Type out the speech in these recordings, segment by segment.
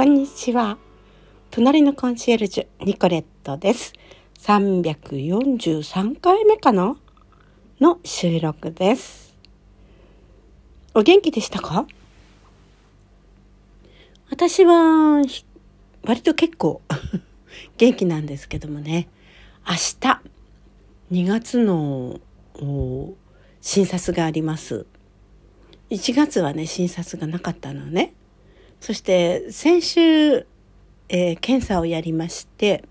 こんにちは。隣のコンシェルジュ、ニコレットです。343回目かな？の収録です。お元気でしたか？私は、割と結構 元気なんですけどもね、明日、2月の診察があります。1月はね、診察がなかったのね。そして先週、えー、検査をやりまして、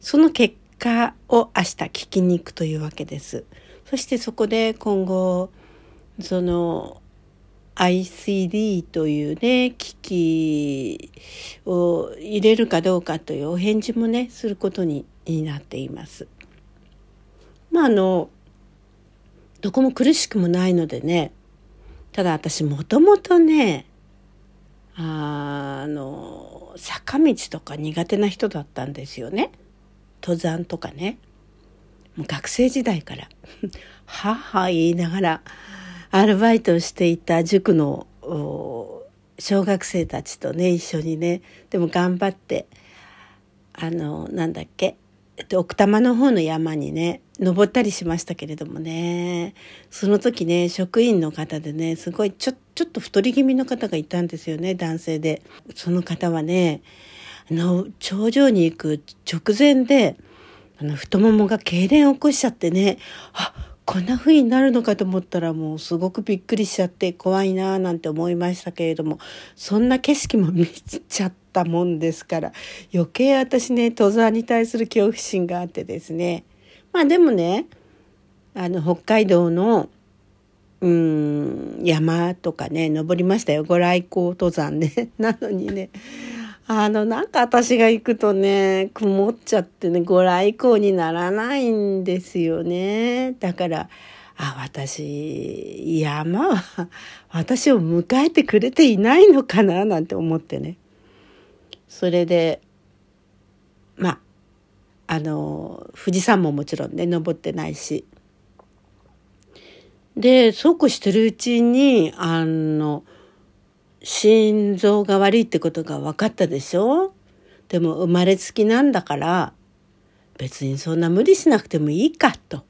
その結果を明日聞きに行くというわけです。そしてそこで今後、その ICD というね、機器を入れるかどうかというお返事もね、することになっています。まああの、どこも苦しくもないのでね、ただ私もともとね、あの坂道とか苦手な人だったんですよね。登山とかね。もう学生時代から「はは言いながらアルバイトをしていた塾の小学生たちとね一緒にねでも頑張ってあのなんだっけ奥多摩の方の山にね登ったりしましたけれどもね。その時ね職員の方でねすごいちょっとちょっと太り気味の方がいたんですよね男性で。その方はねあの頂上に行く直前であの太ももが痙攣を起こしちゃってねあこんな風になるのかと思ったらもうすごくびっくりしちゃって怖いなーなんて思いましたけれどもそんな景色も見ちゃったもんですから余計私ね登山に対する恐怖心があってですね。まあでもねあの北海道のうん山とかね登りましたよご来光登山ね なのにねあの、なんか私が行くとね、曇っちゃってね、ご来光にならないんですよね。だから、あ、私、山は、私を迎えてくれていないのかな、なんて思ってね。それで、まあ、あの、富士山ももちろんね、登ってないし。で、そうこうしてるうちに、あの、心臓が悪いってことが分かったでしょ？でも生まれつきなんだから別にそんな無理しなくてもいいかと。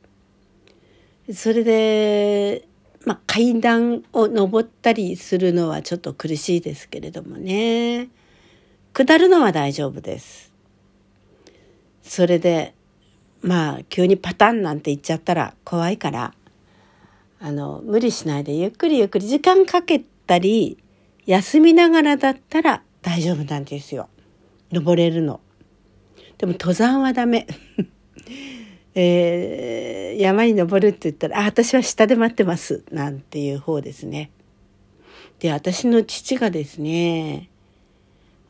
それで、まあ、階段を登ったりするのはちょっと苦しいですけれどもね。下るのは大丈夫です。それで、まあ、急にパタンなんて言っちゃったら怖いから、あの、無理しないでゆっくりゆっくり時間かけたり、休みながらだったら大丈夫なんですよ。登れるの。でも登山はダメ。えー、山に登るって言ったら、あ、私は下で待ってます。なんていう方ですね。で、私の父がですね、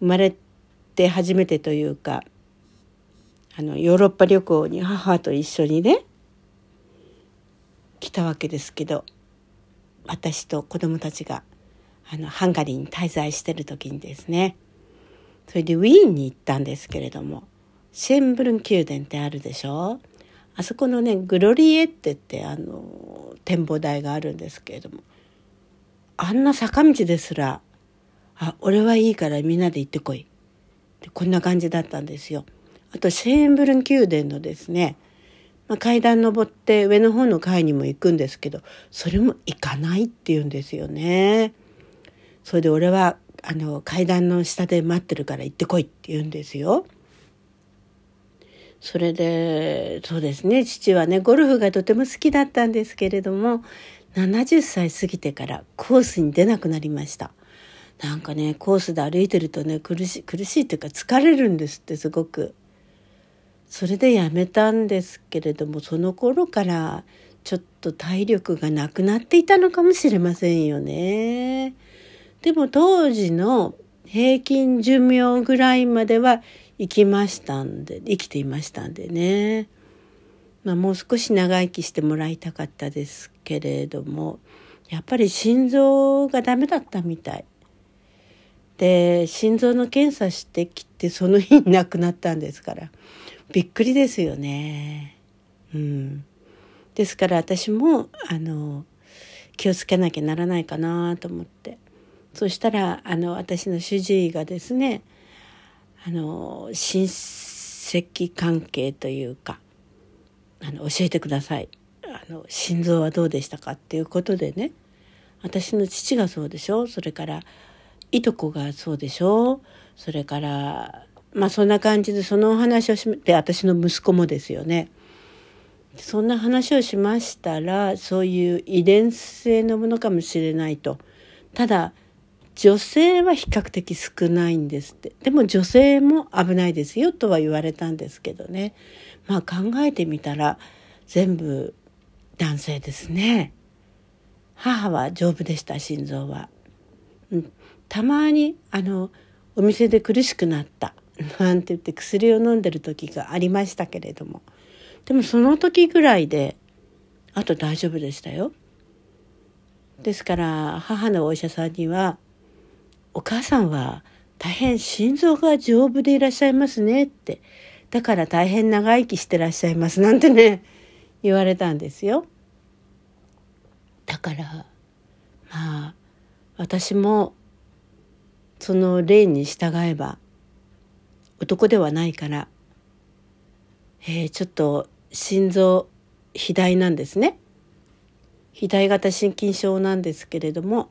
生まれて初めてというか、あの、ヨーロッパ旅行に母と一緒にね、来たわけですけど、私と子供たちが。あのハンガリーに滞在してる時にですねそれでウィーンに行ったんですけれどもシェンブルン宮殿ってあるでしょ？あそこのねグロリエッテってあの展望台があるんですけれどもあんな坂道ですら「あ俺はいいからみんなで行ってこい」ってこんな感じだったんですよ。あとシェーンブルン宮殿のですね、まあ、階段登って上の方の階にも行くんですけどそれも行かないっていうんですよね。それで俺はあの階段の下で待ってるから行ってこいって言うんですよ。それでそうですね父はねゴルフがとても好きだったんですけれども70歳過ぎてからコースに出なくなりました。なんかねコースで歩いてるとね苦しい苦しいっていうか疲れるんですってすごく。それでやめたんですけれどもその頃からちょっと体力がなくなっていたのかもしれませんよね。でも当時の平均寿命ぐらいまでは生きましたんで、生きていましたんでね。まあもう少し長生きしてもらいたかったですけれども、やっぱり心臓がダメだったみたい。で、心臓の検査してきてその日に亡くなったんですから、びっくりですよね。うん。ですから私も、あの、気をつけなきゃならないかなと思って。そしたらあの私の主治医がですねあの親戚関係というかあの教えてくださいあの心臓はどうでしたかっていうことでね私の父がそうでしょそれからいとこがそうでしょそれからまあそんな感じでそのお話をして私の息子もですよね。そんな話をしましたらそういう遺伝性のものかもしれないと。ただ女性は比較的少ないんですって。でも女性も危ないですよとは言われたんですけどね。まあ考えてみたら全部男性ですね。母は丈夫でした心臓は。うん、たまにあのお店で苦しくなったなんて言って薬を飲んでる時がありましたけれどもでもその時ぐらいであと大丈夫でしたよ。ですから母のお医者さんには「お母さんは大変心臓が丈夫でいらっしゃいますね」ってだから大変長生きしてらっしゃいますなんてね言われたんですよ。だからまあ私もその例に従えば男ではないから、えー、ちょっと心臓肥大なんですね。肥大型心筋症なんですけれども、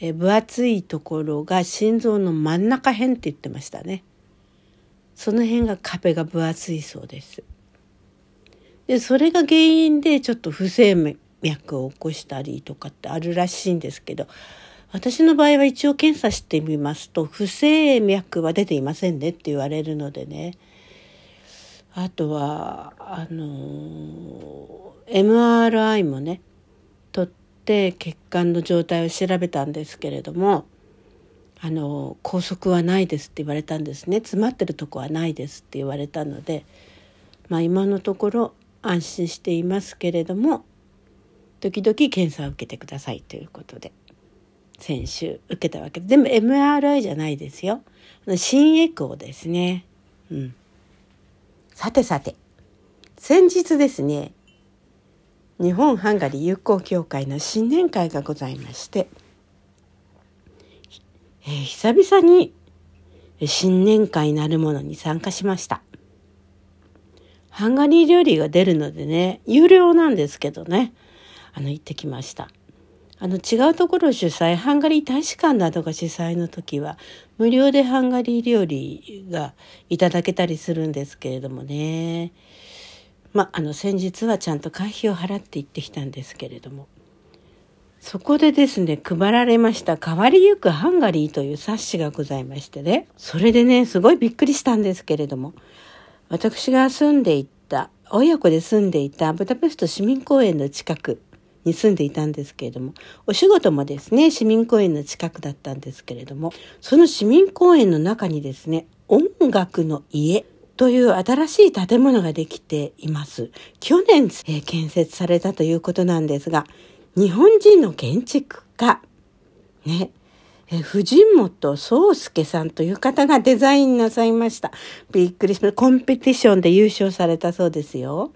えー、分厚いところが心臓の真ん中辺って言ってましたね。その辺が壁が分厚いそうです。でそれが原因でちょっと不整脈を起こしたりとかってあるらしいんですけど私の場合は一応検査してみますと不整脈は出ていませんねって言われるのでねあとはあの MRI もね取って血管の状態を調べたんですけれどもあの拘束はないですって言われたんですね詰まってるとこはないですって言われたのでまあ今のところ安心していますけれども時々検査を受けてくださいということで。先週受けたわけ。でも MRI じゃないですよ。心エコーですね。うん。さてさて。先日ですね日本ハンガリー友好協会の新年会がございまして、えー、久々に新年会なるものに参加しました。ハンガリー料理が出るのでね有料なんですけどねあの行ってきました。あの違うところ主催ハンガリー大使館などが主催の時は無料でハンガリー料理がいただけたりするんですけれどもね。まあの先日はちゃんと会費を払って行ってきたんですけれども。そこでですね配られました「変わりゆくハンガリー」という冊子がございましてね。それでねすごいびっくりしたんですけれども。私が住んでいた親子で住んでいたブダペスト市民公園の近くに住んでいたんですけれども、お仕事もですね、市民公園の近くだったんですけれども、その市民公園の中にですね、音楽の家という新しい建物ができています。去年、えー、建設されたということなんですが、日本人の建築家、ね、え藤本壮介さんという方がデザインなさいました。びっくりしました。コンペティションで優勝されたそうですよ。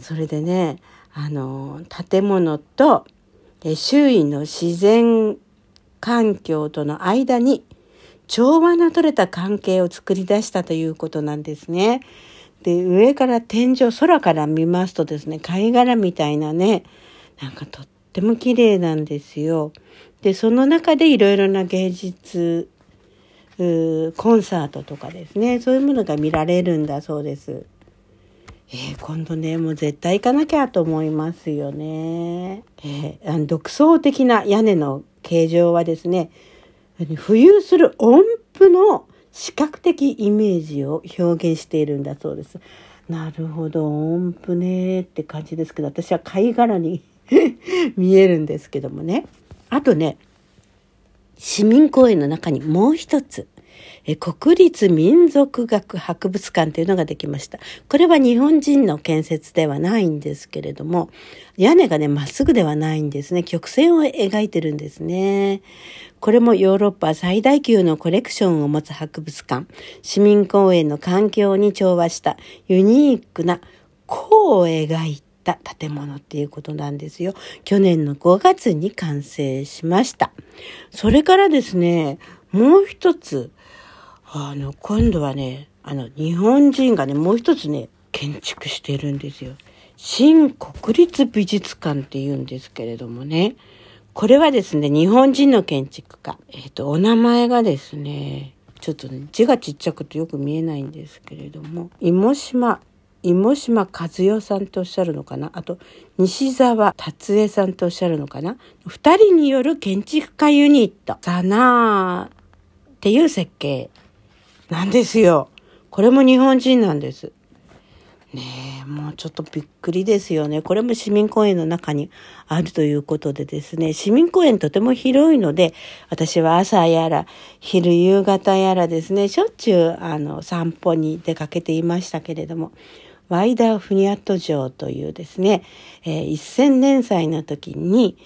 それでね、あの建物と周囲の自然環境との間に調和の取れた関係を作り出したということなんですね。で上から天井空から見ますとですね貝殻みたいなねなんかとっても綺麗なんですよ。でその中でいろいろな芸術コンサートとかですねそういうものが見られるんだそうです。えー、今度ねもう絶対行かなきゃと思いますよね。えー、あの独創的な屋根の形状はですね浮遊する音符の視覚的イメージを表現しているんだそうです。なるほど音符ねって感じですけど私は貝殻に 見えるんですけどもね。あとね市民公園の中にもう一つえ国立民族学博物館というのができました。これは日本人の建設ではないんですけれども、屋根がね、まっすぐではないんですね。曲線を描いてるんですね。これもヨーロッパ最大級のコレクションを持つ博物館、市民公園の環境に調和したユニークな弧を描いた建物っていうことなんですよ。去年の5月に完成しました。それからですね、もう一つ、あの、今度はね、あの、日本人がね、もう一つね、建築してるんですよ。新国立美術館って言うんですけれどもね。これはですね、日本人の建築家。えっ、ー、と、お名前がですね、ちょっとね、字がちっちゃくてよく見えないんですけれども、芋島、芋島和代さんとおっしゃるのかな？あと、西沢達江さんとおっしゃるのかな？二人による建築家ユニット、サナーっていう設計なんですよ。これも日本人なんです。ねえ、もうちょっとびっくりですよね。これも市民公園の中にあるということでですね、市民公園とても広いので、私は朝やら、昼夕方やらですね、しょっちゅうあの散歩に出かけていましたけれども、ワイダーフニアット城というですね、えー、1000年祭の時に、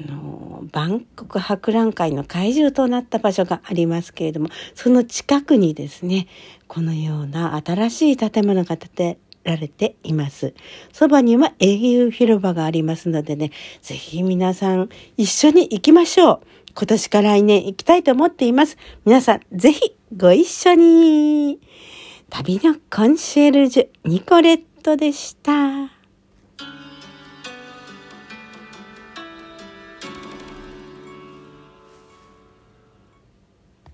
あの、万国博覧会の会場となった場所がありますけれども、その近くにですね、このような新しい建物が建てられています。そばには英雄広場がありますのでね、ぜひ皆さん一緒に行きましょう。今年から来年行きたいと思っています。皆さんぜひご一緒に。旅のコンシェルジュ、ニコレットでした。